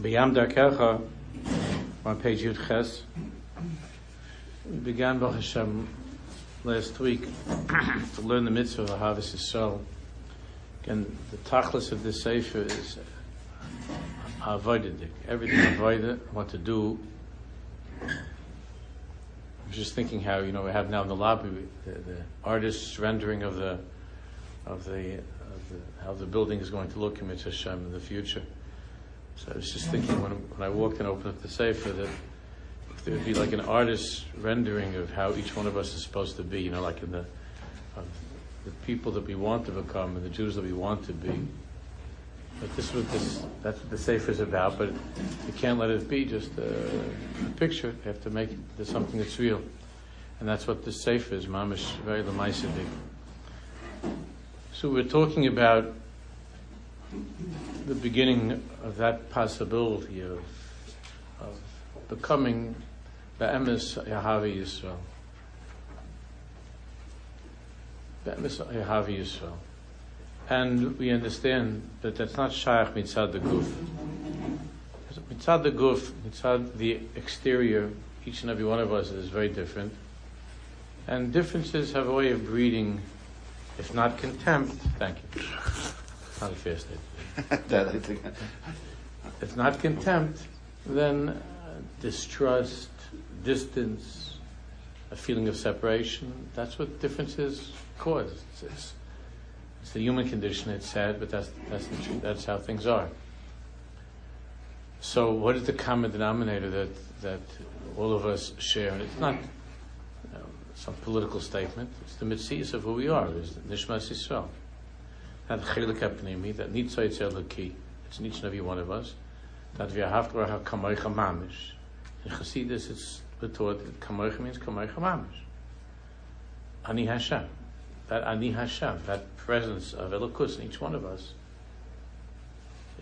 B'yam Darkecha, on page Yud Ches, we began Baruch Hashem last week to learn the mitzvah of Ahavas Yisrael. Again, the tachlis of this sefer is avoda. Everything avoda, what to do. I was just thinking how you know we have now in the lobby the, the artist's rendering of the of the, of the how the building is going to look in Hashem in the future. So I was just thinking when, when I walked and opened up the sefer that there would be like an artist's rendering of how each one of us is supposed to be, you know, like in the the people that we want to become and the Jews that we want to be. But this was this that's what the sefer is about. But you can't let it be just a, a picture. You have to make it something that's real, and that's what the sefer is. Mamish very lemaisidik. So we're talking about the beginning of that possibility of, of becoming the emes Yahavi Yisrael. The emes Yahavi Yisrael. And we understand that that's not shaykh mitzad the guf. Mitzad the guf, mitzad the exterior, each and every one of us is very different. And differences have a way of breeding, if not contempt, thank you. Not a fair statement. if not contempt, then uh, distrust, distance, a feeling of separation. That's what differences cause. It's, it's, it's the human condition. It's sad, but that's that's the. That's how things are. So, what is the common denominator that that all of us share? And it's not know, some political statement. It's the mitzvahs of who we are. It's nishmas Yisrael. That chelik apnimi, that nitzay tzedeki. It's in each and every one of us. That we have to have kamoicha mamish. In Chassidus, it's taught that kamoicha means kamoicha mamish. Ani Hashem. That Ani Hashem, that presence of Elokus in each one of us,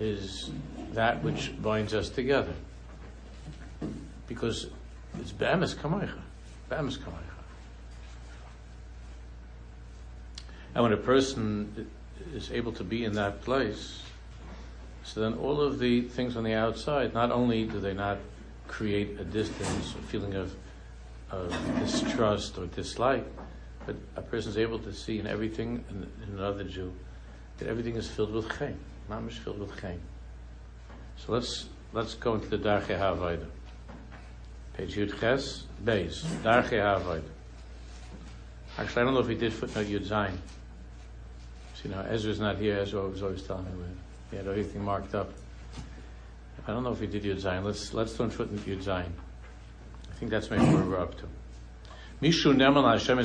is that which binds us together. Because it's Be'emes Kamoicha. Be'emes Kamoicha. And when a person is able to be in that place, so then all of the things on the outside, not only do they not create a distance, a feeling of, of distrust or dislike, but a person is able to see in everything in, in another Jew that everything is filled with chen. Mamish filled with chen. So let's let's go into the Darche Havaida. Page Yud Ches, Beis, Darche Havaida. Actually, I don't know if he did footnote Yud Zayin. So, you know, Ezra's not here. Ezra was always telling me he had everything marked up. I don't know if he did Yud Zayin. Let's let's don't footnote Yud Zayin. I think that's maybe where we're up to. Mishu nemal Hashem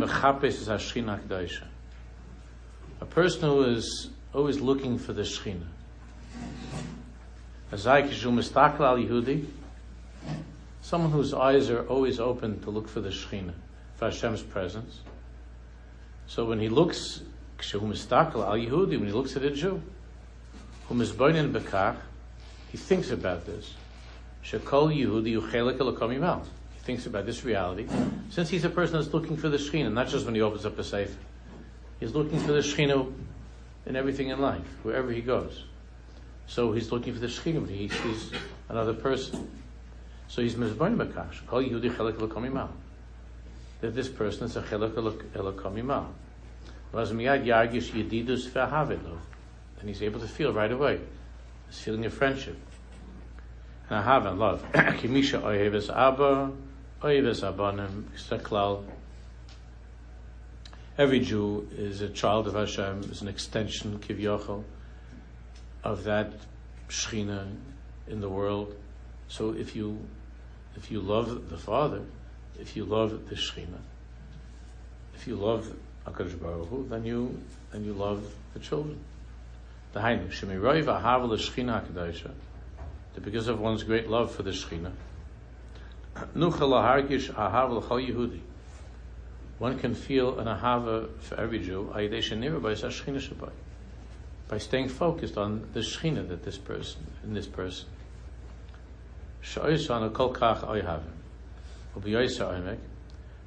mechapes is Hashchina. A person who is always looking for the Shechina. Azai kishu al Yehudi. Someone whose eyes are always open to look for the Shechina, for Hashem's presence. So when he looks, when he looks at a Jew, whom is boinin bekach, he thinks about this. Shekol Yehudi uchelik. He thinks about this reality. Since he's a person that's looking for the Shechina, not just when he opens up a safe. He's looking for the Shekhinah in everything in life, wherever he goes. So he's looking for the Shekhinah, but he sees another person. So he's mizbanim b'kash. Kol Yehudi chelek elokom That this person is a chelek elokom imal. Vaz miyad yargish yedidus v'ahavidlo. And he's able to feel right away this feeling of friendship. And ahava and love. Kimisha oyeves abba, saklal, Every Jew is a child of Hashem, is an extension, kivyochel, of that Shechina in the world. So if you, if you love the Father, if you love the Shechina, if you love Hakadosh Baruch Hu, then you, then you love the children. The Hainu Shemiroy v'ahav l'Shechina Hakadosh. That because of one's great love for the Shechina, nuchal lahargish ahav l'chol Yehudi one can feel an ahava for every Jew by staying focused on the shechina that this person in this person.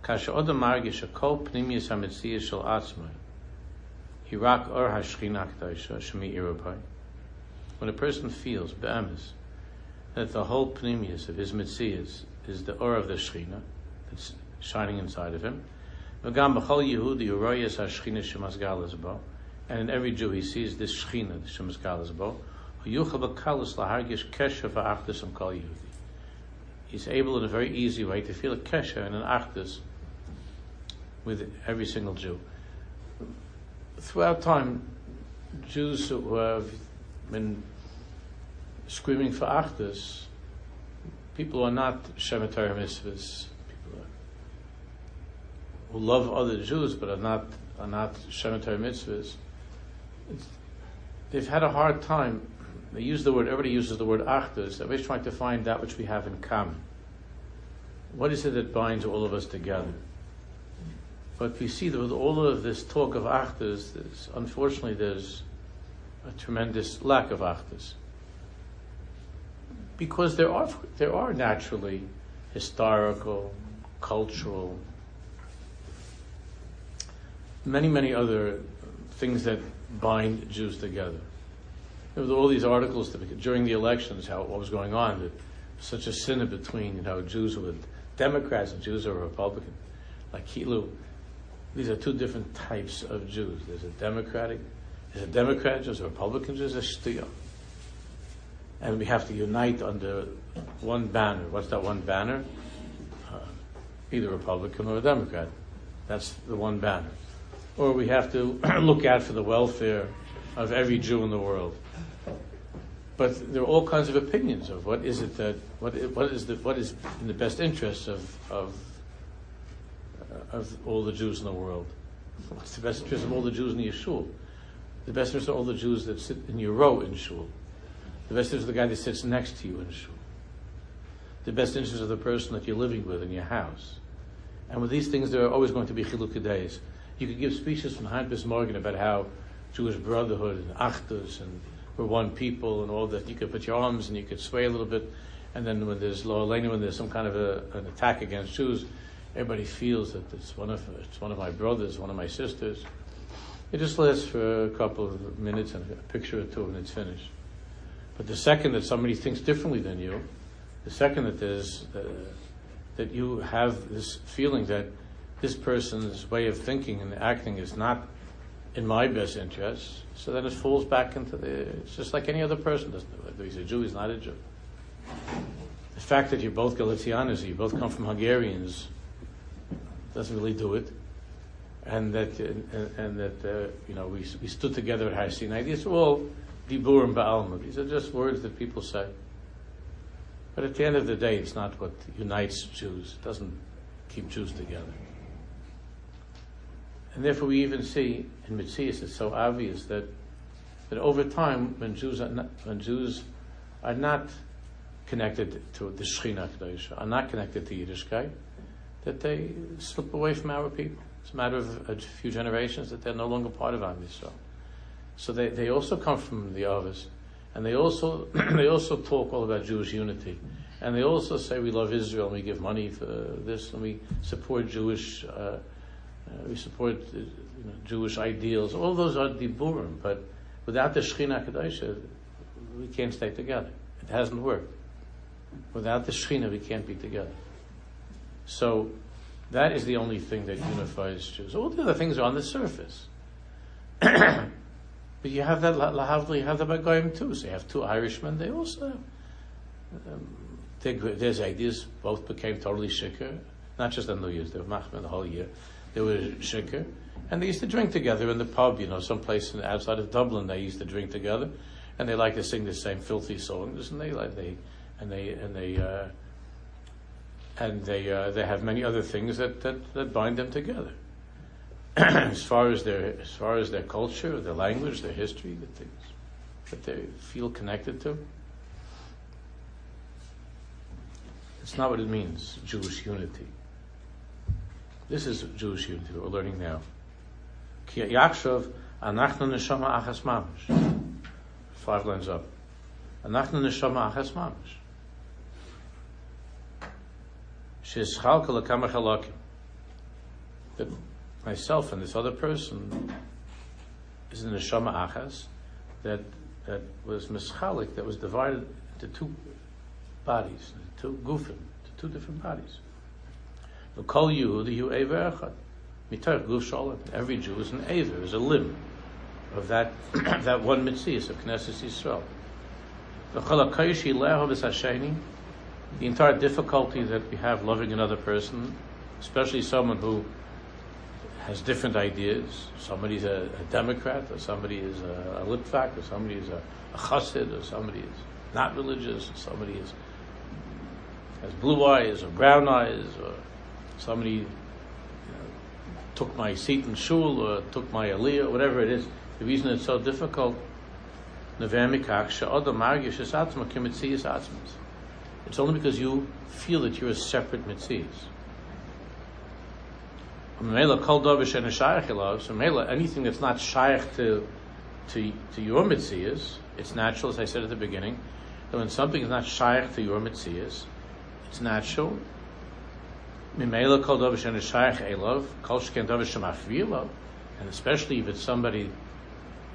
כאשר עוד מרגיש שכל פנימיוס המציאות של עצמו היא רק אור השכינה הקדושה שמאירה בי. when a person feels, be'emes, that the whole pneumius of his mitzias is the aura of the Shekhinah that's shining inside of him, and in every Jew he sees this Shekhinah, the Shemas Bo, He's able in a very easy way to feel a kesher and an achdus with every single Jew. Throughout time, Jews who have been screaming for achdus, people who are not Shemitah mitzvahs, people who love other Jews but are not are not Shemitah mitzvahs. They've had a hard time. They use the word. Everybody uses the word achdus. Everybody's trying to find that which we have in common. What is it that binds all of us together? But we see that with all of this talk of achdus, unfortunately, there's a tremendous lack of achdus. Because there are, there are naturally historical, cultural, many, many other things that bind Jews together. There were all these articles during the elections, how what was going on, that such a sin between you know Jews were Democrats and Jews who are Republican, like Kilu these are two different types of Jews. There's a Democratic, there's a Democrat, there's a Republican, there's a Shtia. And we have to unite under one banner. What's that one banner? Uh, either Republican or a Democrat. That's the one banner. Or we have to look out for the welfare of every Jew in the world. But there are all kinds of opinions of what is it that what, what is the, what is in the best interest of, of uh, of all the Jews in the world? What's the best interest of all the Jews in the shul? The best interest of all the Jews that sit in your row in shul. The best interest of the guy that sits next to you in shul. The best interest of the person that you're living with in your house. And with these things, there are always going to be chilukei days. You could give speeches from Heinz Morgan about how Jewish brotherhood and achdus and we're one people and all that. You could put your arms and you could sway a little bit. And then when there's law when there's some kind of a, an attack against Jews, everybody feels that it's one of it's one of my brothers, one of my sisters. It just lasts for a couple of minutes and a picture or two, and it's finished. But the second that somebody thinks differently than you, the second that there's uh, that you have this feeling that this person's way of thinking and acting is not in my best interest, so then it falls back into the. It's just like any other person. Whether he's a Jew, he's not a Jew. The fact that you're both Galicianos, you both come from Hungarians, doesn't really do it. And that, and, and that uh, you know, we, we stood together at Har Sinai. These are all diburim ba'alma. These are just words that people say. But at the end of the day, it's not what unites Jews. It doesn't keep Jews together. And therefore, we even see in Mitzias, it's so obvious that, that over time, when Jews are not, when Jews are not connected to the Shekhinah are not connected to Yiddishkeit, that they slip away from our people. It's a matter of a few generations that they're no longer part of Am Yisrael. So they, they also come from the others, and they also they also talk all about Jewish unity, and they also say we love Israel and we give money for this and we support Jewish uh, we support uh, you know, Jewish ideals. All those are diburim, but without the Shekhinah Kadosha, we can't stay together. It hasn't worked. Without the Shekhinah, we can't be together. So that is the only thing that unifies Jews. All the other things are on the surface. but you have that you have the Bagoyim too. So you have two Irishmen, they also. Um, there's ideas, both became totally shikr, not just on New Year's, they were machman the whole year. They were shikr, and they used to drink together in the pub, you know, someplace outside of Dublin. They used to drink together, and they like to sing the same filthy songs, and they like they and they and they uh, and they uh, they have many other things that, that, that bind them together. as far as their as far as their culture, their language, their history, the things that they feel connected to. It's not what it means, Jewish unity. This is Jewish unity that we're learning now. Five lines up. Anachnu neshama achas mamish. That myself and this other person is in the Shama Achas, that that was mischalik, that was divided into two bodies, two gufim, two different bodies. Kol Yehudi hu Ever. Mitar. Every Jew is an Ever, is a limb of that that one mitzvah of Knesset Yisrael. The entire difficulty that we have loving another person, especially someone who has different ideas. Somebody's a, a Democrat, or somebody is a, a Litvak, or somebody is a, a Chassid, or somebody is not religious, or somebody is has blue eyes or brown eyes, or somebody took my seat in shul or took my aliyah, whatever it is. The reason it's so difficult, it's only because you feel that you're a separate mitzias. So anything that's not shaykh to, to, to your mitzvahs, it's natural, as I said at the beginning, that when something is not shaykh to your mitzvahs, it's natural. And especially if it's somebody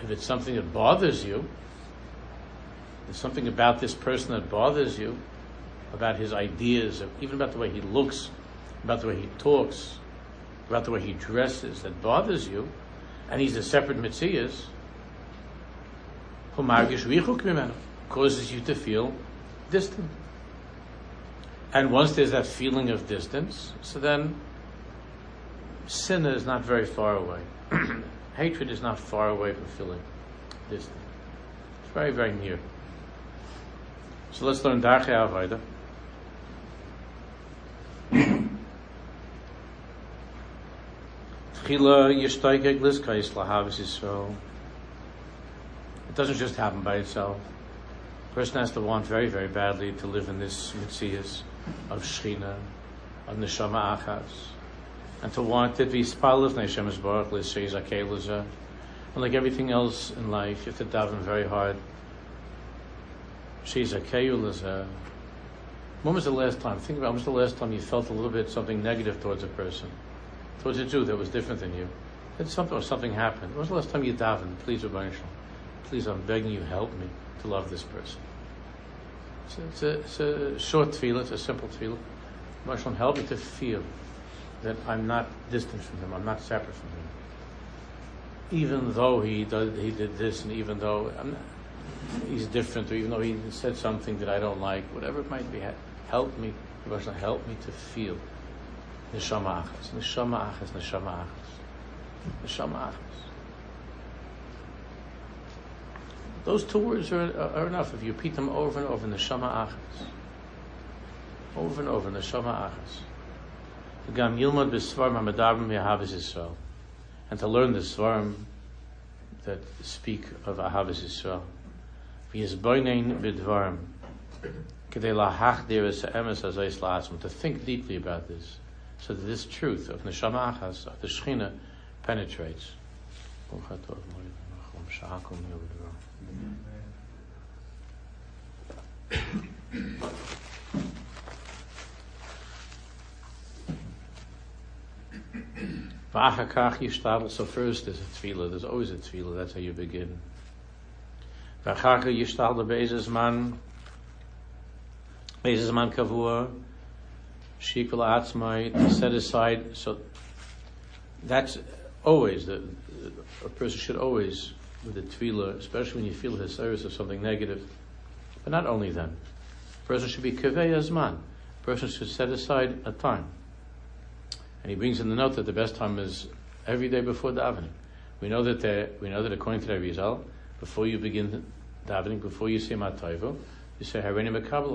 if it's something that bothers you, there's something about this person that bothers you, about his ideas, even about the way he looks, about the way he talks, about the way he dresses, that bothers you, and he's a separate mitzias, causes you to feel distant. And once there's that feeling of distance, so then sin is not very far away. Hatred is not far away from feeling distant. It's very, very near. So let's learn Darche Avaida. It doesn't just happen by itself. A person has to want very, very badly to live in this mitzias of Shechina, of Neshama Achas and to want it, vispal of Neshem Baruch L'Sheizakei And like everything else in life, you have to daven very hard. Sheizakei L'Zeh. When was the last time? Think about when was the last time you felt a little bit something negative towards a person, towards a Jew that was different than you. Did something or something happened. When was the last time you davened? Please, Rabbi Please, I'm begging you, help me to love this person. It's a, it's a, it's a short feeling. It's a simple feeling. Hashem, help me to feel that I'm not distant from him, I'm not separate from him. Even though he does, he did this, and even though not, he's different, or even though he said something that I don't like, whatever it might be, help me, help me to feel neshama achas, neshama achas, neshama achas, neshama achas. Those two words are, are, enough if you repeat them over and over, neshama achas, over and over, neshama achas. Gam Yilmad B'Svarim HaMadabrim Yahavis Yisrael. And to learn the Svarim that speak of Ahavis Yisrael. V'yizboinein b'dvarim. K'dei lahachdir es ha'emes hazayis la'atzim. To think deeply about this. So that this truth of Neshama Achas, of the Shechina, penetrates. So first there's a tefillah, there's always a tefillah, that's how you begin. V'achaka yishtadel be'ezes man, kavua, shikul atzmai, set aside, so that's always, the, a person should always, with the tefillah, especially when you feel his service of something negative, but not only then, a person should be kavei azman, a person should set aside a time. And he brings in the note that the best time is every day before davening. We know that the, we know that according to the Arizal, before you begin davening, before you say Matoivu, you say Harini Mekabel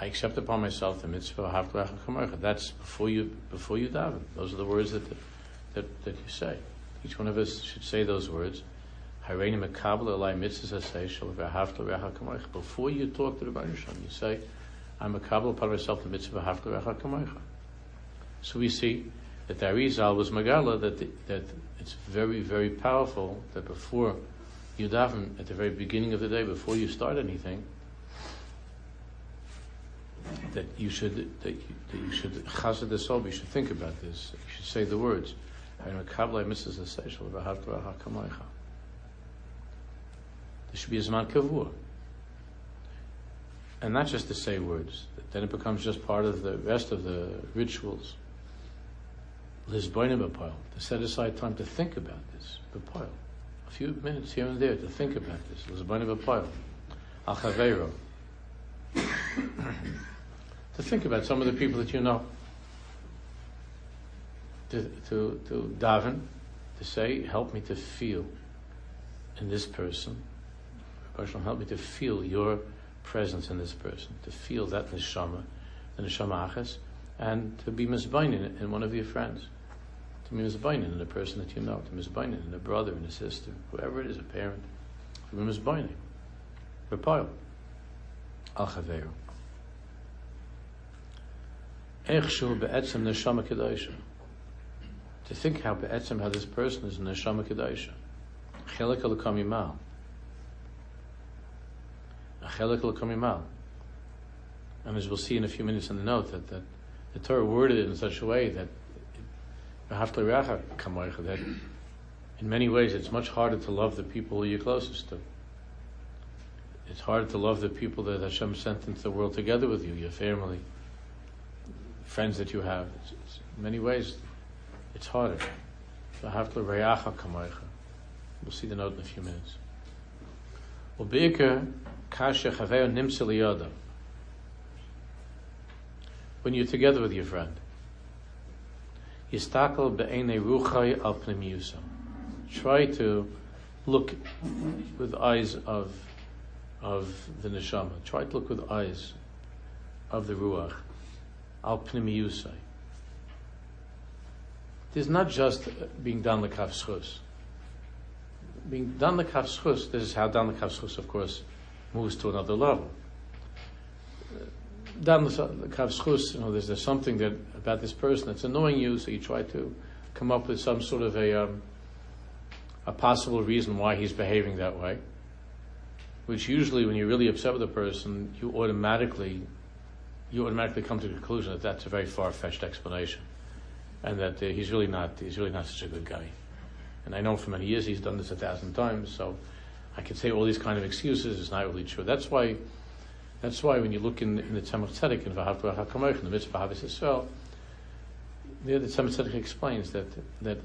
I accept upon myself the mitzvah That's before you before you daven. Those are the words that, that that you say. Each one of us should say those words. Before you talk to the Baruch you say I'm a kabbalah part of myself the mitzvah hafkarecha kamoicha. So we see that the Arizal was Magala that that it's very very powerful that before you daven at the very beginning of the day before you start anything that you should that you, that you should chazad the soul. You should think about this. You should say the words. There should be a Zman Kavur. And not just to say words, then it becomes just part of the rest of the rituals. Lizboina B'Poil, to set aside time to think about this, B'Poil. A few minutes here and there to think about this. Lizboina B'Poil. Al Chaveiro. to think about some of the people that you know to, to, to daven, to say, help me to feel in this person. Hashem, help me to feel your presence in this person, to feel that neshama, the neshama achas, and to be misbainin in one of your friends. To be misbainin in a person that you know, to be misbainin in a brother and a sister, whoever it is, a parent. To be misbainin. Repile. Al chaveru. Echshu be'etzem neshama kedosha to think how be'etzim, how this person is neshama kedusha. Chelik alakom yimal. A chelik alakom yimal. And as we'll see in a few minutes in the note, that, that the Torah worded it in such a way that that in many ways it's much harder to love the people you're closest to. It's hard to love the people that Hashem sent into the world together with you, your family, friends that you have. It's, it's in many ways, it's harder. We'll see the note in a few minutes. When you're together with your friend, Try to look with eyes of of the neshama. Try to look with eyes of the ruach. Al pnimiyusai there's not just being done the schus. Being done the schus, this is how done the schus, of course, moves to another level. Done the schus, you know, there's, there's something that about this person that's annoying you, so you try to come up with some sort of a um, a possible reason why he's behaving that way. Which usually, when you're really upset with a person, you automatically you automatically come to the conclusion that that's a very far fetched explanation and that uh, he's really not he's really not such a good guy. And I know for many years he's done this a thousand times, so I could say all these kind of excuses is not really true. That's why that's why when you look in, in the Tzemach Tzedek in Vahav in the Mitzvah Havis Yisrael, the the Tzemach Tzedek explains that that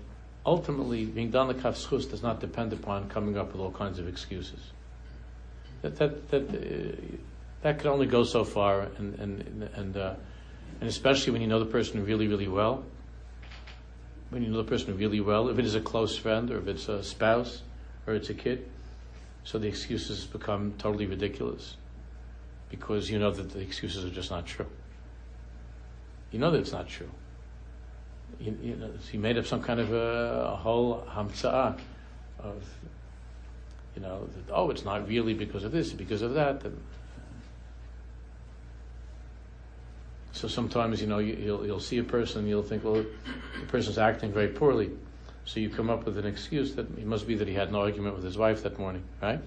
ultimately being done the does not depend upon coming up with all kinds of excuses. That that that uh, that can only go so far, and and and uh, and especially when you know the person really really well when you know the person really well, if it is a close friend or if it's a spouse or it's a kid. So the excuses become totally ridiculous because you know that the excuses are just not true. You know that it's not true. You, you know, he made up some kind of a, a whole hamsa'ah of, you know, that, oh, it's not really because of this, because of that. And, So sometimes, you know, you, will you'll see a person, you'll think, well, the person's acting very poorly. So you come up with an excuse that it must be that he had an argument with his wife that morning, right?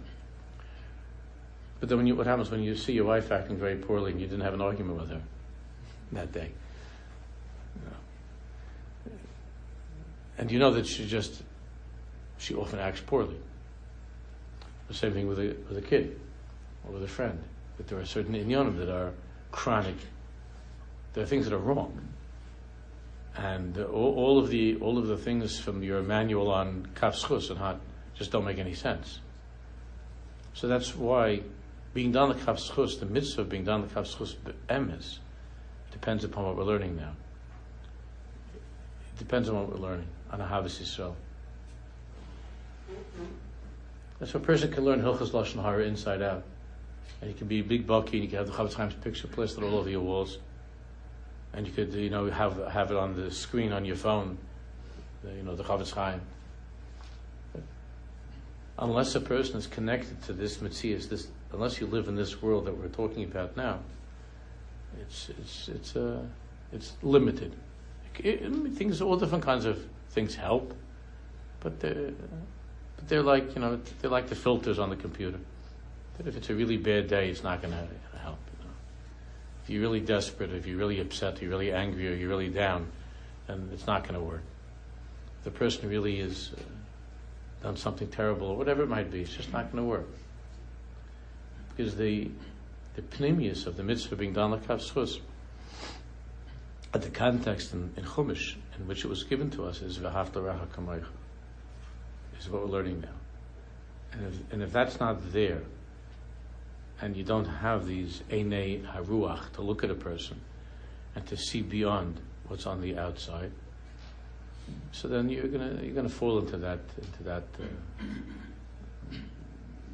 But then you, what happens when you see your wife acting very poorly and you didn't have an argument with her that day? And you know that she just, she often acts poorly. The same thing with a, with a kid or with a friend. That there are certain inyanim that are chronic there are things that are wrong. And all, all, of the all of the things from your manual on kafschus and hot just don't make any sense. So that's why being done the kafschus, the mitzvah of being done the kafschus emes, depends upon what we're learning now. It depends on what we're learning on a Havis Yisrael. That's what a person can learn Hilchas Lashon Hara inside out. And you can be a big bucky and you can have the Chofetz Chaim's picture plastered all over your walls and you could you know have have it on the screen on your phone, you know the Chofetz Chaim. Unless a person is connected to this Matthias, this unless you live in this world that we're talking about now, it's it's it's uh, it's limited. It, it, things, all different kinds of things help, but they're but they're like you know they're like the filters on the computer. That if it's a really bad day, it's not going to if you're really desperate, if you're really upset, you're really angry, or you're really down, then it's not going to work. the person really is uh, done something terrible or whatever it might be. It's just not going to work because the the pneumius of the mitzvah being done like Havschus, at the context in, in Chumash in which it was given to us is is what we're learning now. And if, and if that's not there, and you don't have these Einei Haruach to look at a person and to see beyond what's on the outside, so then you're gonna you're gonna fall into that into that uh,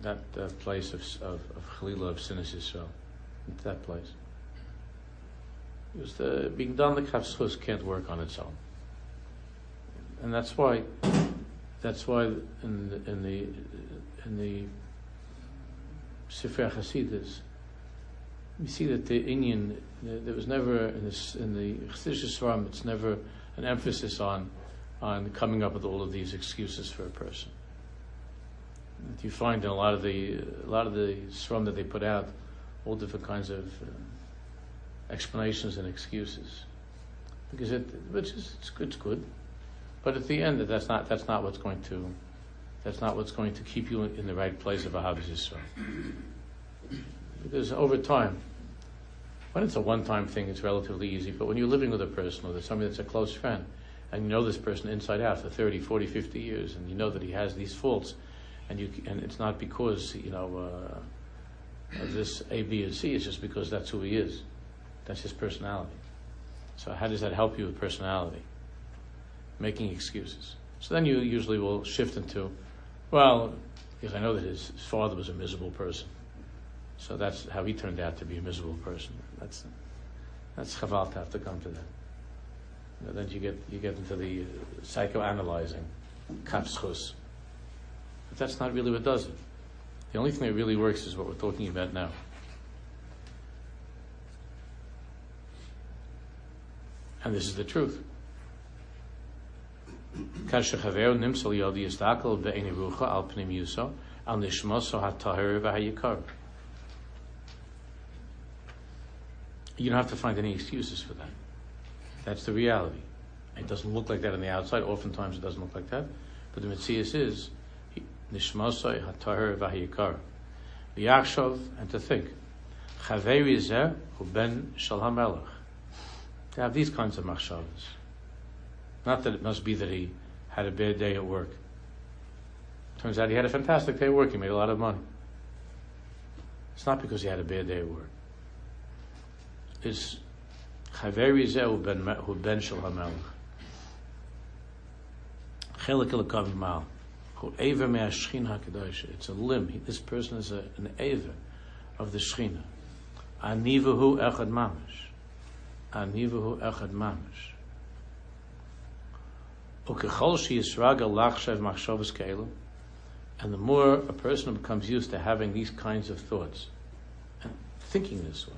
that uh, place of of, of Chalila of Sinis into that place. Because the, being done the Kavschus can't work on its own, and that's why that's why in the, in the in the Sefer Hasidus, we see that the Indian there was never in, the Chassidish Svarim, it's never an emphasis on on coming up with all of these excuses for a person. That You find in a lot of the a lot of the Svarim that they put out, all different kinds of uh, explanations and excuses, because it which is it's good, it's good, but at the end that's not that's not what's going to that's not what's going to keep you in the right place of Ahavas Yisrael. Because over time, when it's a one-time thing, it's relatively easy. But when you're living with a person or there's somebody that's a close friend, and you know this person inside out for 30, 40, 50 years, and you know that he has these faults, and you and it's not because you know uh, this A, B, and C. It's just because that's who he is. That's his personality. So how does that help you with personality? Making excuses. So then you usually will shift into, well, because I know that his, his father was a miserable person. So that's how he turned out to be a miserable person. That's that's chaval to have to come to that. Know, then you get you get into the uh, psychoanalyzing, kapschus. But that's not really what does it. The only thing that really works is what we're talking about now. And this is the truth. You don't have to find any excuses for that. That's the reality. It doesn't look like that on the outside. Oftentimes it doesn't look like that. But the Metzias is Nishmasai Hatar Vahiyakar. V'yachshov, and to think. Chaveri Zeh Hu Ben Shal HaMelech. To have these kinds of machshavas. Not that it must be that he had a bad day at work. Turns out he had a fantastic day at work. He made a lot of money. It's not because he had a bad day at work. It's Chaveri Zeh Hu Ben Shal HaMelech. Chelik Elakav Mal. It's a limb. This person is a, an Eva of the Shechina. Anivahu echad mamish. Anivahu echad mamish. And the more a person becomes used to having these kinds of thoughts and thinking this way,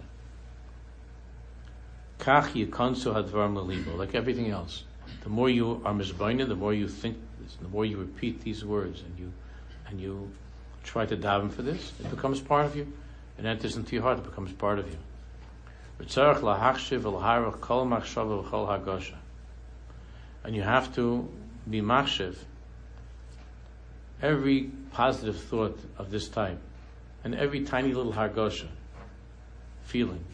like everything else. The more you are mizbaina, the more you think this, the more you repeat these words and you and you try to daven for this, it becomes part of you. It enters into your heart. It becomes part of you. And you have to be machshiv every positive thought of this type and every tiny little hargosha feeling.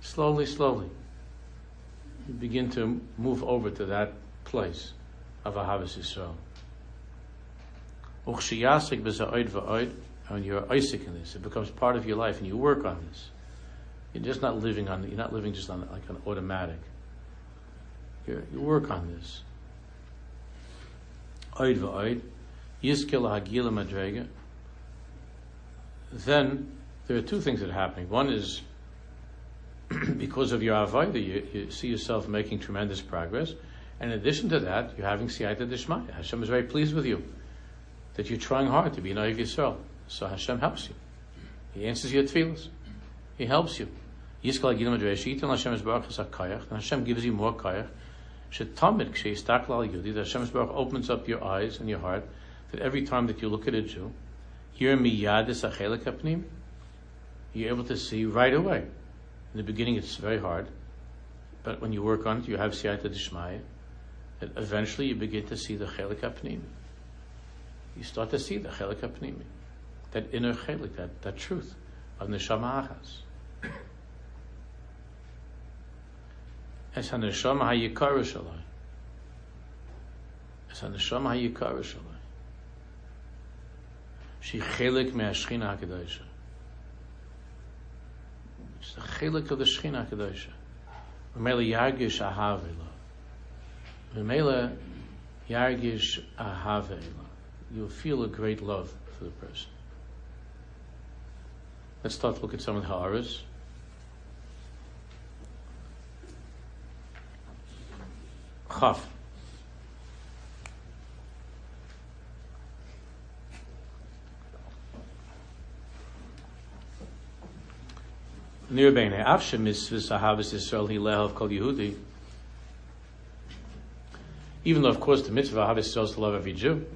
Slowly, slowly you begin to move over to that place of Ahavas Yisrael. When you're Isaac in this, it becomes part of your life, and you work on this. You're just not living on. You're not living just on like an automatic. You're, you work on this. Oid yiskil hagila madrega. Then there are two things that are happening. One is because of your avodah, you, you, see yourself making tremendous progress. And in addition to that, you're having siyata dishmaya. Hashem is very pleased with you that you're trying hard to be naive yourself. So Hashem helps you. He answers your tefillahs. He helps you. Yiskal Gilam Adreshi, and Hashem is Baruch Kayach, and Hashem gives you more Kayach. Shetamid Kshe Yistakla Al Yudi, that Hashem Baruch opens up your eyes and your heart, that every time that you look at a Jew, you're miyad You're able to see right away In the beginning, it's very hard, but when you work on it, you have siyata d'shmaya. Eventually, you begin to see the chelik apnimi. You start to see the chelik apnimi, that inner chelik, that, that truth of neshama achas. Es haneshama hayikara shalai. Es haneshama hayikara shalai. She chelik me'ashchina HaKadoshah. It's the chelik of the Shechina HaKadoshah. V'mele yargish ahavela. V'mele yargish ahavela. You'll feel a great love for the person. Let's start to look at some of the ha'aras. Yehudi. Even though, of course, the mitzvah ahavas Yisrael is to love every Jew.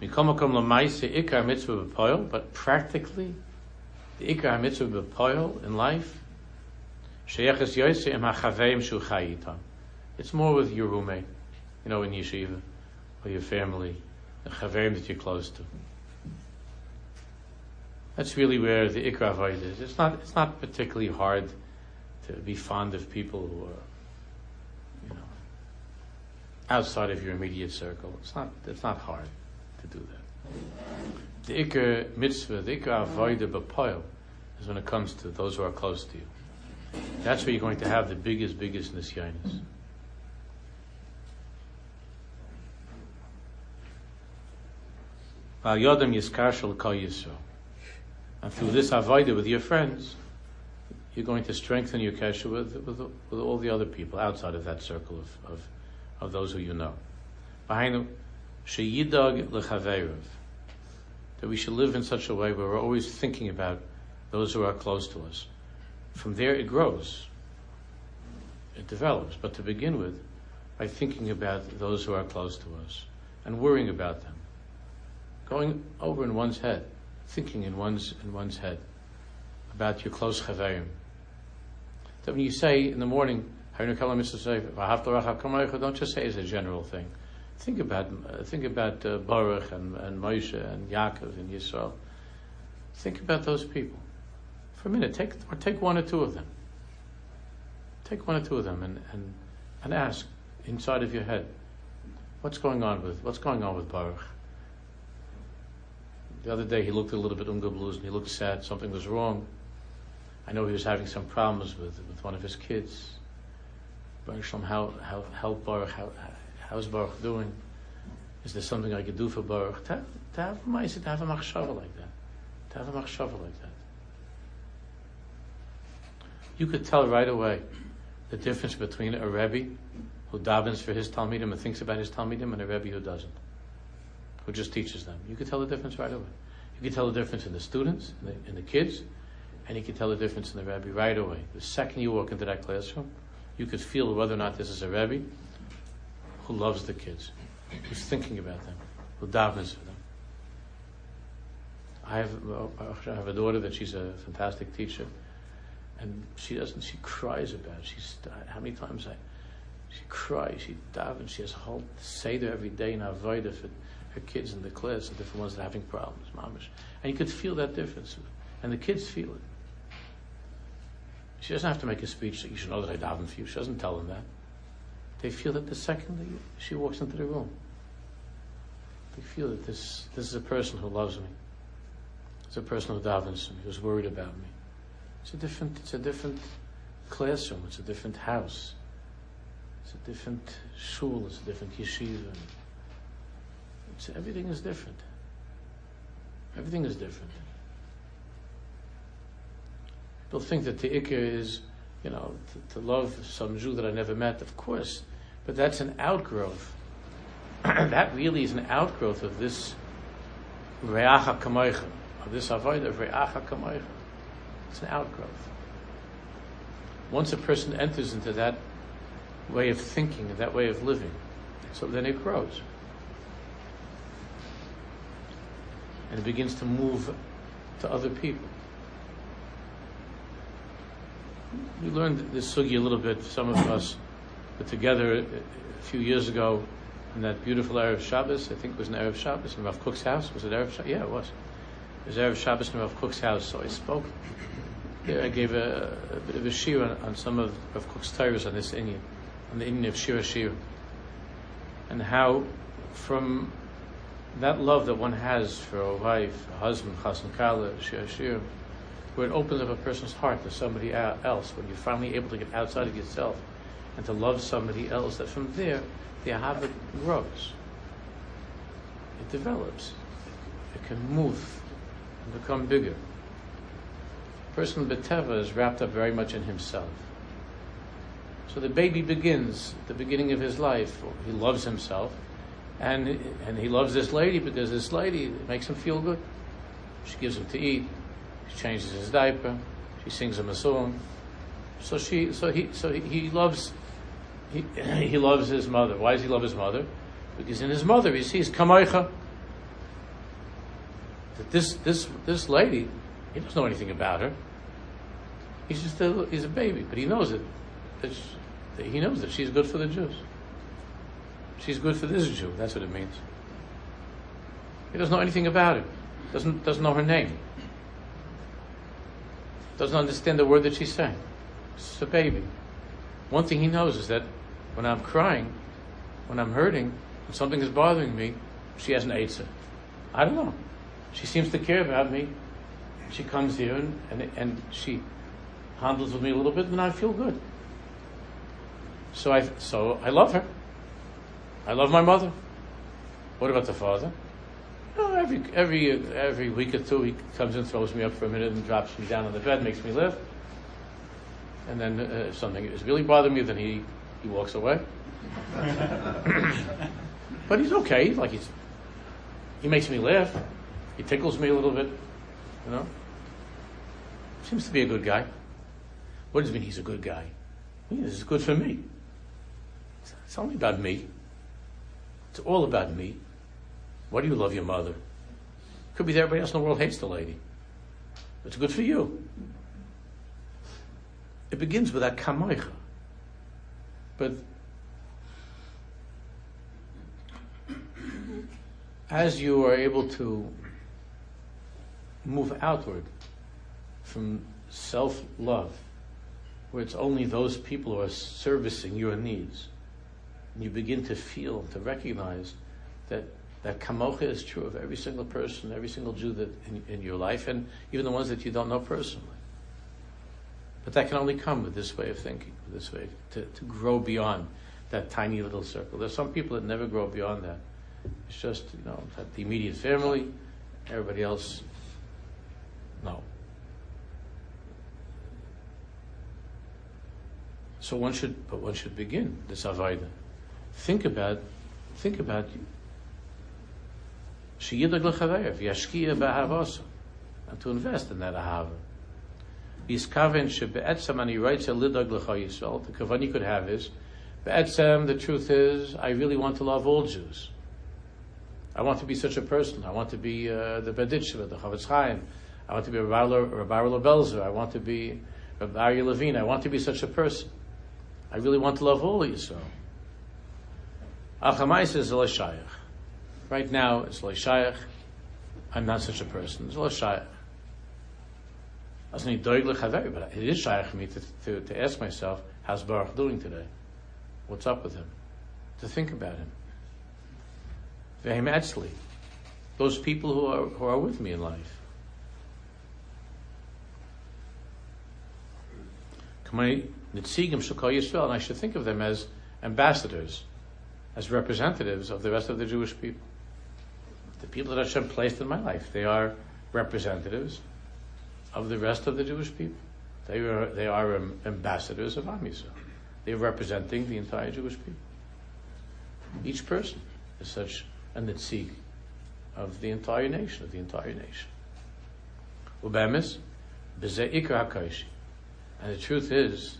Mikom makom lamaise ikar mitzvah b'poil, but practically, the ikar mitzvah b'poil in life, sheyeches yoyse im hachaveim shu chayitam. It's more with your roommate, you know, in yeshiva, or your family, the chaverim that you're close to. That's really where the ikra is. It's not. It's not particularly hard to be fond of people who are, you know, outside of your immediate circle. It's not. It's not hard to do that. The ikra mitzvah, the ikra avoid b'poil, is when it comes to those who are close to you. That's where you're going to have the biggest, biggest nisyanis. Val yodam yiskar shel kol Yisrael. And through this avodah with your friends, you're going to strengthen your kesher with, with, with all the other people outside of that circle of, of, of those who you know. Behind sheyidog lechaveirav, that we should live in such a way where we're always thinking about those who are close to us. From there it grows, it develops. But to begin with, by thinking about those who are close to us and worrying about them, going over in one's head thinking in one's in one's head about your close chaverim. That when you say in the morning, don't just say it's a general thing. Think about uh, think about uh, Baruch and, and Moshe and Yaakov and Yisrael. Think about those people for a minute. Take or take one or two of them. Take one or two of them and, and, and ask inside of your head, what's going on with what's going on with Baruch? The other day he looked a little bit unga blues and he looked sad. Something was wrong. I know he was having some problems with, with one of his kids. Baruch Shalom, how, how, how Baruch, how, how's Baruch doing? Is there something I could do for Baruch? To, have, to have to have a machshava like that. To have a machshava like that. You could tell right away the difference between a Rebbe who davens for his Talmidim and thinks about his Talmidim and a Rebbe who doesn't who just teaches them. You can tell the difference right away. You can tell the difference in the students, in the, in the kids, and you can tell the difference in the Rebbe right away. The second you walk into that classroom, you could feel whether or not this is a Rebbe who loves the kids, who's thinking about them, who davens for them. I have, I have a daughter that she's a fantastic teacher, and she doesn't. She cries about it. She's how many times I, she cries. She davens. She has a whole seder every day in avodah for her kids in the class, the different ones that are having problems, mamish. And you could feel that difference. And the kids feel it. She doesn't have to make a speech that you should know that I daven for you. She doesn't tell them that. They feel that the second that she walks into the room, they feel that this, this is a person who loves me. It's a person who davens for me, who's worried about me. It's a different, it's a different classroom. It's a different house. It's a different shul. It's a different yeshiva. So everything is different. Everything is different. People think that the ikr is, you know, to, to, love some Jew that I never met, of course, but that's an outgrowth. that really is an outgrowth of this re'acha kamoicha, of this avoid of re'acha kamoicha. It's an outgrowth. Once a person enters into that way of thinking, that way of living, so then it grows. And it begins to move to other people. we learned this sugi a little bit. Some of us were together a few years ago in that beautiful Erev Shabbos. I think it was an Erev Shabbos in Rav Kook's house. Was it Erev Shabbos? Yeah, it was. It was Erev Shabbos in Rav Kook's house. So I spoke. Yeah, I gave a, a bit of a shir on, on some of Rav Kook's tires on this Indian, on the Indian of Shira Shir, and how from that love that one has for a wife, a husband, chassan kala, shir where it opens up a person's heart to somebody else, when you're finally able to get outside of yourself and to love somebody else, that from there, the habit grows. It develops. It can move and become bigger. A person beteva is wrapped up very much in himself. So the baby begins, the beginning of his life, he loves himself, and, and he loves this lady because this lady makes him feel good. She gives him to eat. She changes his diaper. She sings him a song. So she, so he, so he, he loves, he, he loves his mother. Why does he love his mother? Because in his mother he sees kamaycha. That this, this, this lady, he doesn't know anything about her. He's just a, he's a baby, but he knows it. That he knows that she's good for the Jews. She's good for this Jew. That's what it means. He doesn't know anything about it. Doesn't doesn't know her name. Doesn't understand the word that she's saying. It's a baby. One thing he knows is that when I'm crying, when I'm hurting, when something is bothering me, she has an answer. I don't know. She seems to care about me. She comes here and, and, and she handles with me a little bit, and I feel good. So I so I love her. I love my mother. What about the father? Oh, every every every week or two, he comes and throws me up for a minute and drops me down on the bed, makes me live. And then uh, if something is really bothering me, then he he walks away. but he's okay. Like he's he makes me laugh. He tickles me a little bit. You know. Seems to be a good guy. What does it mean he's a good guy? this is good for me. It's only about me. It's all about me. Why do you love your mother? Could be that everybody else in the world hates the lady. It's good for you. It begins with that kamoicha. But as you are able to move outward from self love, where it's only those people who are servicing your needs, and you begin to feel, to recognize that that kamocha is true of every single person, every single Jew that in, in, your life, and even the ones that you don't know personally. But that can only come with this way of thinking, with this way to, to grow beyond that tiny little circle. There's some people that never grow beyond that. It's just you know that the immediate family, everybody else. No. So one should, but one should begin this avodah think about, think about. Sheyidag lechaveyev, yashkiya b'ahavasa, and to invest in that ahava. Yiskaven shebe'etzem ani reitze lidag lecha Yisrael, the kavan you could have is, be'etzem, the truth is, I really want to love all Jews. I want to be such a person. I want to be uh, the Berditchever, the Chofetz Chaim. I want to be a Rabbi Belzer. I want to be Rabbi Levine. I want to be such a person. I really want to love all Yisrael. Achamais is Shayach. Right now, it's Shayach. I'm not such a person. It's Shayach. That's not doig but it is Shayach for me to, to, to ask myself, how's Baruch doing today? What's up with him? To think about him. Vehim Etzli. Those people who are, who are with me in life. And I should think of them as ambassadors as representatives of the rest of the Jewish people. The people that Hashem placed in my life, they are representatives of the rest of the Jewish people. They are, they are ambassadors of Am Yisrael. They are representing the entire Jewish people. Each person is such a nitzik of the entire nation, of the entire nation. Ubemis, b'zeh ikra And the truth is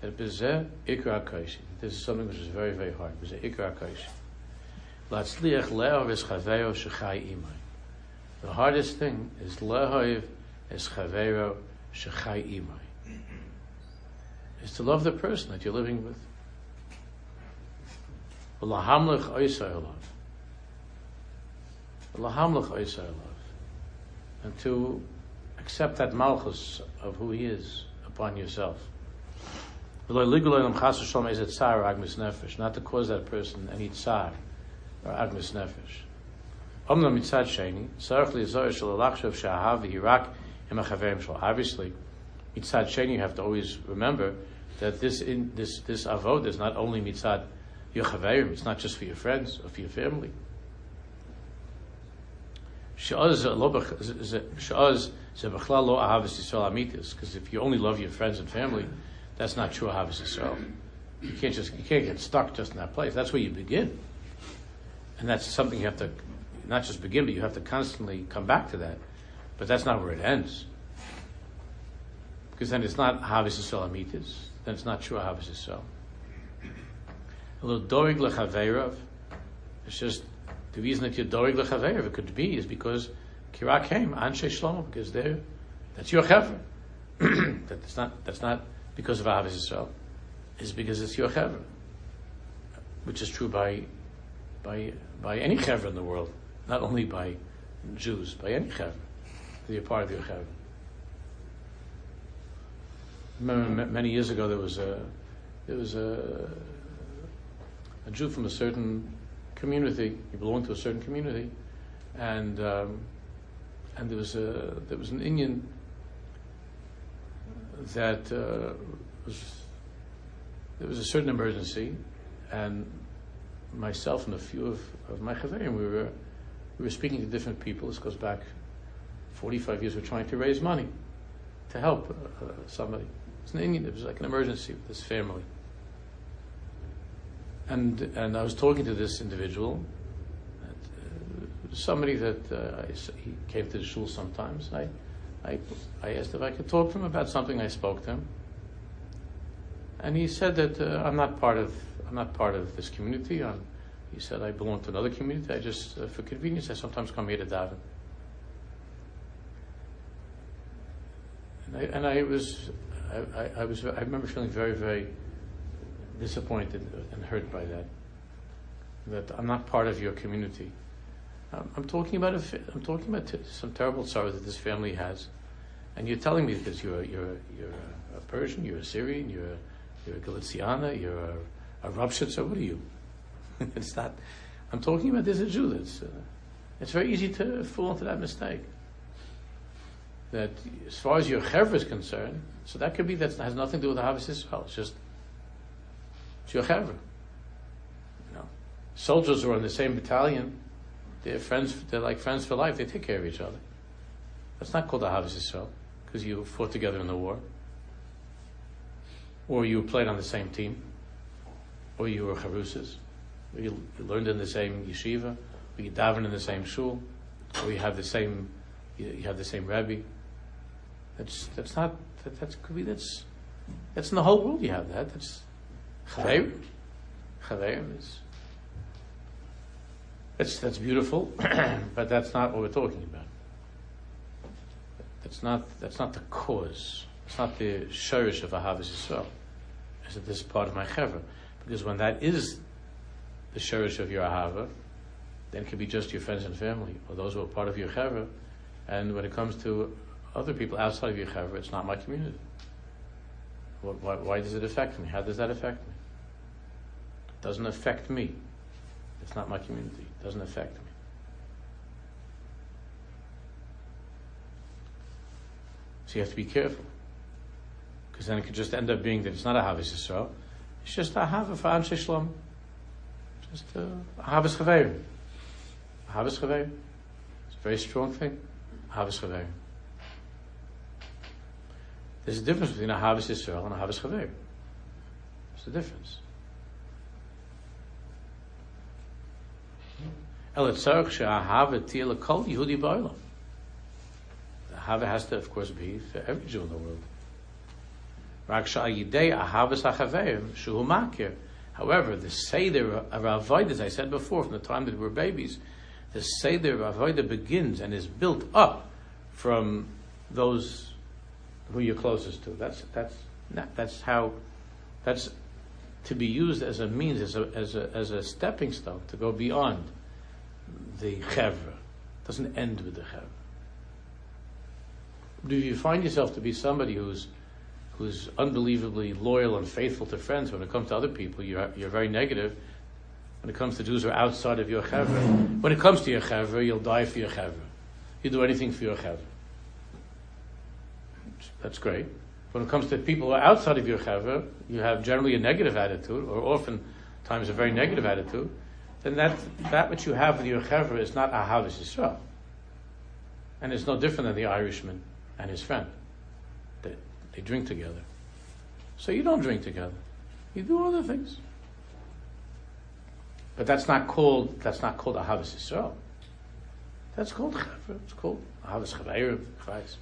that b'zeh ikra this is something which is very, very hard. It was an ikra The hardest thing is lehoiv es chavero shechai imai. is to love the person that you're living with. Lahamlich oisayolov. Lahamlich oisayolov. And to accept that malchus of who he is upon yourself. Not to cause that person any tsar or agmas nefesh. Obviously, mitzad sheni, you have to always remember that this in, this this avod is not only mitzad your chaverim, it's not just for your friends or for your family. Because if you only love your friends and family, that's not true ahavas So You can't just you can't get stuck just in that place. That's where you begin, and that's something you have to not just begin, but you have to constantly come back to that. But that's not where it ends, because then it's not ahavas Yisrael amitis. Then it's not true ahavas Yisrael. A little dorig lechaveirav. It's just the reason that you're dorig lechaveirav. It could be is because kirak came anshe shlomo because there, that's your chaver. that's not that's not because of ahavas Yisrael. is because it's your chaver, which is true by by by any chaver in the world, not only by Jews, by any chaver. You're part of your chaver. Remember, many years ago there was a there was a a Jew from a certain community. He belonged to a certain community, and um, and there was a there was an Indian that uh, was there was a certain emergency, and myself and a few of, of my chaverim, we were we were speaking to different people. This goes back 45 years. We're trying to raise money to help uh, somebody. It's an Indian. It was like an emergency with this family and and I was talking to this individual, uh, somebody that uh, he came to the shul sometimes. I, I I asked if I could talk to him about something. I spoke to him, and he said that uh, I'm not part of I'm not part of this community. I'm, he said I belong to another community. I just uh, for convenience I sometimes come here to daven. And I, and I was I, I, I was I remember feeling very very disappointed and hurt by that. That I'm not part of your community. Um, I'm talking about a, I'm talking about t- some terrible sorrow that this family has, and you're telling me that you're you're you're a Persian, you're a Syrian, you're a, you're a Galiciana, you're a, a Rabshitzer. What are you? it's not. I'm talking about this a Jew. That's uh, it's very easy to fall into that mistake. That as far as your chever is concerned, so that could be that has nothing to do with the Havis Israel. It's just it's your chevra. You know, soldiers who are in the same battalion, they're friends. They're like friends for life. They take care of each other. That's not called a Havas Yisrael because you fought together in the war, or you played on the same team, or you were charusas, or you, learned in the same yeshiva, or you daven in the same shul, or you have the same you, have the same rebbe. That's that's not that, that's could be that's that's in the whole world. You have that. That's Chaverim. Chaverim is. That's, that's beautiful, but that's not what we're talking about. That's not, that's not the cause. It's not the shirish of Ahavas Yisrael. Is that this is part of my chevra? Because when that is the shirish of your Ahava, then it can be just your friends and family, or those who are part of your chevra. And when it comes to other people outside of your chevra, it's not my community. Why, why, does it affect me? How does that affect me? It Doesn't affect me. It's not my community. Doesn't affect me. So you have to be careful. Because then it could just end up being that it's not a Havis Yisrael. It's just a Hava for Anshe Shlom. Just a Havis Chaverim. Havis Chaverim. It's a very strong thing. Havis Chaverim. There's a difference between a Havis Yisrael and a Havis Chaverim. There's a difference. The hava has to, of course, be for every Jew in the world. However, the Seder of Avodah, as I said before, from the time that we were babies, the Seder of Avodah begins and is built up from those who you're closest to. That's, that's, That's how, that's to be used as a means, as a, as a, as a stepping stone to go beyond the chevra. doesn't end with the chevra. Do you find yourself to be somebody who's who's unbelievably loyal and faithful to friends when it comes to other people, you're, you're very negative. When it comes to Jews who are outside of your chevra, when it comes to your chevra, you'll die for your chevra. You do anything for your chevra. That's great. When it comes to people who are outside of your chevra, you have generally a negative attitude, or often times a very negative attitude. Then that that which you have with your chevra is not ahavas yisrael, and it's no different than the Irishman and his friend. They, they drink together. So you don't drink together. You do other things. But that's not called that's not called ahavas yisrael. That's called chevra. It's called ahavas chaverim, chvais.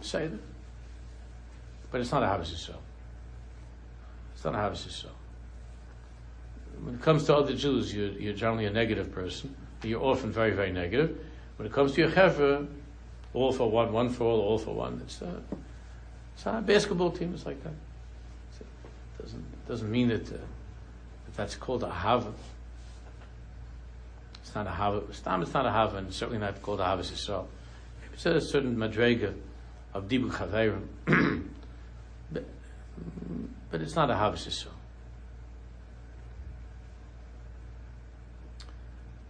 Say that. But it's not ahavas yisrael. It's not ahavas yisrael. When it comes to other Jews, you're, you're generally a negative person. You're often very, very negative. When it comes to your chevra, all for one, one for all, all for one. It's, uh, it's a basketball team. It's like that. It doesn't doesn't mean that, uh, that that's called a hava. It's not a hava. It's not, it's not a hava, and it's certainly not called a hava itself. It's a certain madrega of dibu chaverim, but, but it's not a hava itself.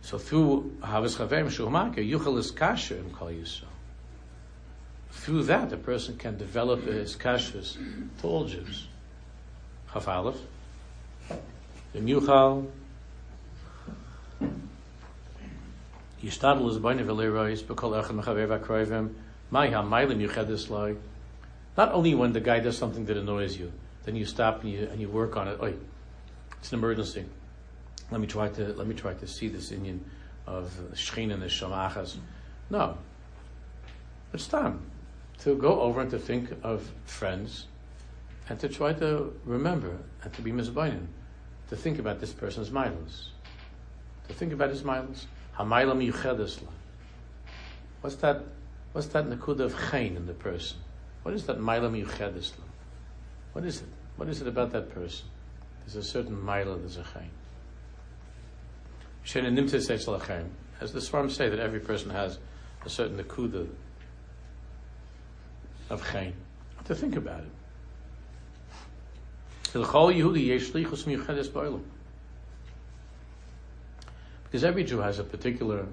So through Havas Chaverim Shuhmaka, Yuchel is kasher in Kol Yisrael through that, a person can develop his kashrus to all Jews. Chaf Aleph. Yuchal. Yishtadl is b'nei v'leirois b'kol echem mechaver v'akroivim mai ha-mailim yuchedis loy. Not only when the guy does something that annoys you, then you stop and you, and you work on it. Oy, it's an emergency. Let me try to let me try to see this Indian of Shechin and the Shamachas. No, it's time to go over and to think of friends and to try to remember and to be mizbainin, to think about this person's milos, to think about his milos. Hamaylam yuchedesla. What's that? What's that nakuda of chayin in the person? What is that mailam yuchedesla? What is it? What is it about that person? There's a certain mila, there's a chayin. As the Svarim say that every person has a certain nakuda of Chayin. To think about it. Because every Jew has a particular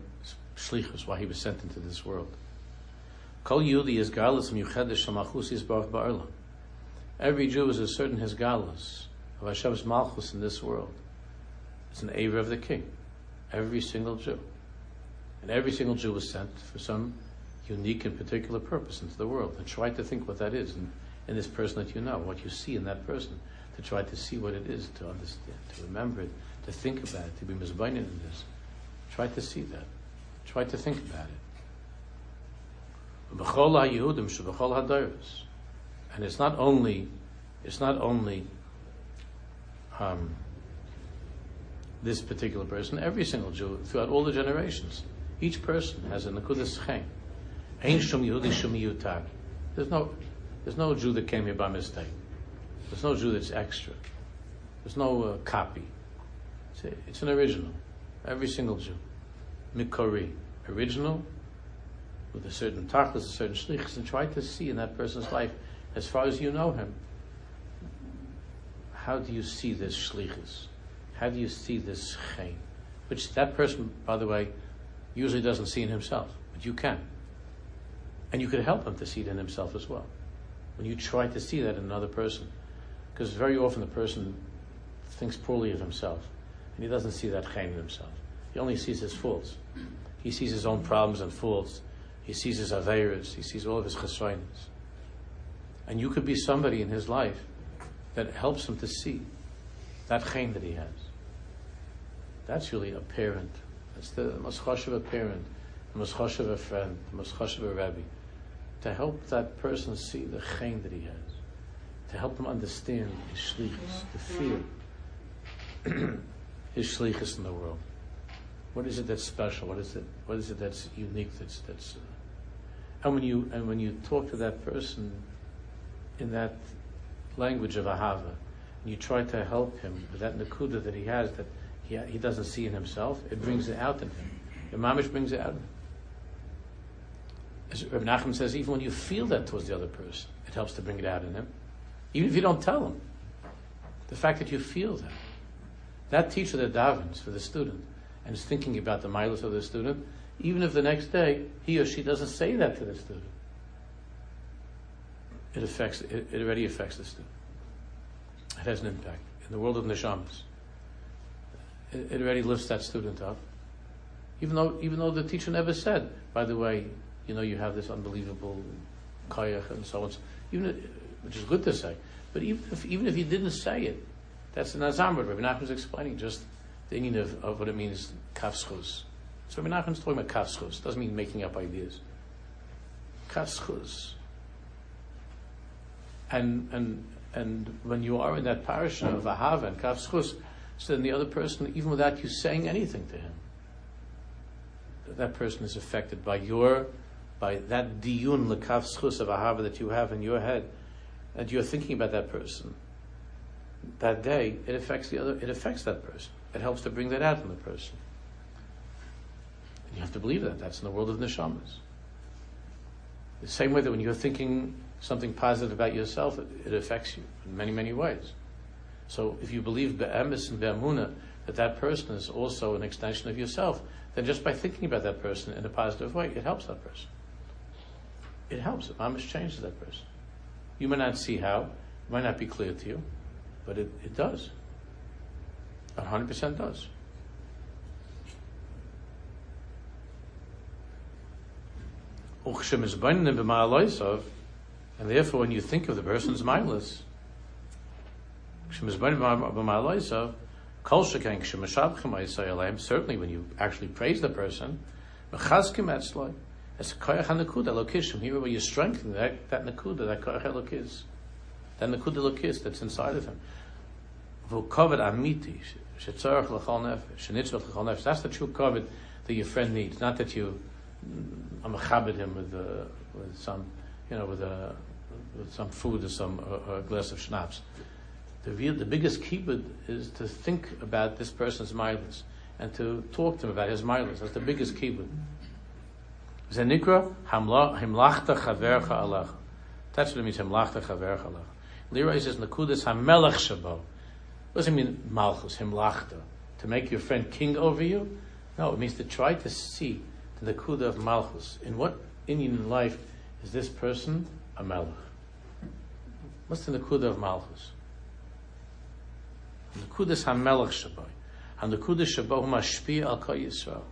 shlichus why he was sent into this world. Every Jew is a certain his galus of Hashem's malchus in this world. It's an aver of the king. Every single Jew. And every single Jew was sent for some unique and particular purpose into the world and try to think what that is in, in this person that you know, what you see in that person, to try to see what it is, to understand, to remember it, to think about it, to be mizbainin in this. Try to see that. Try to think about it. And it's not only, it's not only um, this particular person, every single Jew throughout all the generations. Each person has a nakudas chen. There's no, there's no Jew that came here by mistake. There's no Jew that's extra. There's no uh, copy. It's, a, it's, an original. Every single Jew. Mikori. Original, with a certain tachlis, a certain shlichus, and try to see in that person's life, as far as you know him, how do you see this shlichus? How do you see this chen? Which that person, by the way, usually doesn't see in himself, but you can. And you could help him to see it in himself as well. When you try to see that in another person. Because very often the person thinks poorly of himself. And he doesn't see that chaim in himself. He only sees his faults. He sees his own problems and faults. He sees his aveiras. He sees all of his chesroinus. And you could be somebody in his life that helps him to see that chaim that he has. That's really a parent. That's the most of a parent, the most of a friend, the most of a rabbi to help that person see the chain that he has, to help him understand his shlichus, to feel his shlichus in the world. What is it that's special? What is it? What is it that's unique? That's that's. Uh, and when you and when you talk to that person, in that language of ahava, and you try to help him with that nakuda that he has that he, he doesn't see in himself, it brings it out in him. The mamish brings it out. As Rabbi Nachman says, even when you feel that towards the other person, it helps to bring it out in him. Even if you don't tell him. The fact that you feel that. That teacher that davens for the student and is thinking about the milas of the student, even if the next day he or she doesn't say that to the student, it affects, it, it already affects the student. It has an impact. In the world of neshamas, it, already lifts that student up. Even though, even though the teacher never said, by the way, you know, you have this unbelievable kayach and so on. Even which is good to say, but even if even if he didn't say it, that's the nazam. Rabbi Nachman was explaining just the meaning of, of what it means kafschus. So Rabbi Nachman's talking about kafschus. Doesn't mean making up ideas. Kafschus. And and and when you are in that parasha of ahava and kafschus, so then the other person, even without you saying anything to him, that person is affected by your by that diyun lekav schus of ahava that you have in your head, and you're thinking about that person, that day, it affects the other, it affects that person. It helps to bring that out in the person. And you have to believe that. That's in the world of neshamas. The same way that when you're thinking something positive about yourself, it, it affects you in many, many ways. So if you believe be'emes and be'amuna, that that person is also an extension of yourself, then just by thinking about that person in a positive way, it helps that person. It helps. It changes that person. You may not see how, it might not be clear to you, but it, it does. 100% does. And therefore, when you think of the person's mindless, certainly when you actually praise the person. Here where you strengthen that, that nakuda, that koyach. That nakuda lokis that's inside of him. That's the true kovet that your friend needs. Not that you amachabed him with, uh, with some, you know, with, a, with some food or some or a glass of schnapps. The real, the biggest kibbud is to think about this person's milas and to talk to him about his milas. That's the biggest kibbud. Zenikra himlachta chavercha alach. That's what it means, himlachta chavercha alach. Lira says nakudas hamelach shabo. What does it mean, malchus, himlachta? To make your friend king over you? No, it means to try to see the nakuda of malchus. In what Indian life is this person a melech? What's the nakuda of malchus? Nakudas hamelach shabo. And nakuda shabo mashpi al kol Yisrael.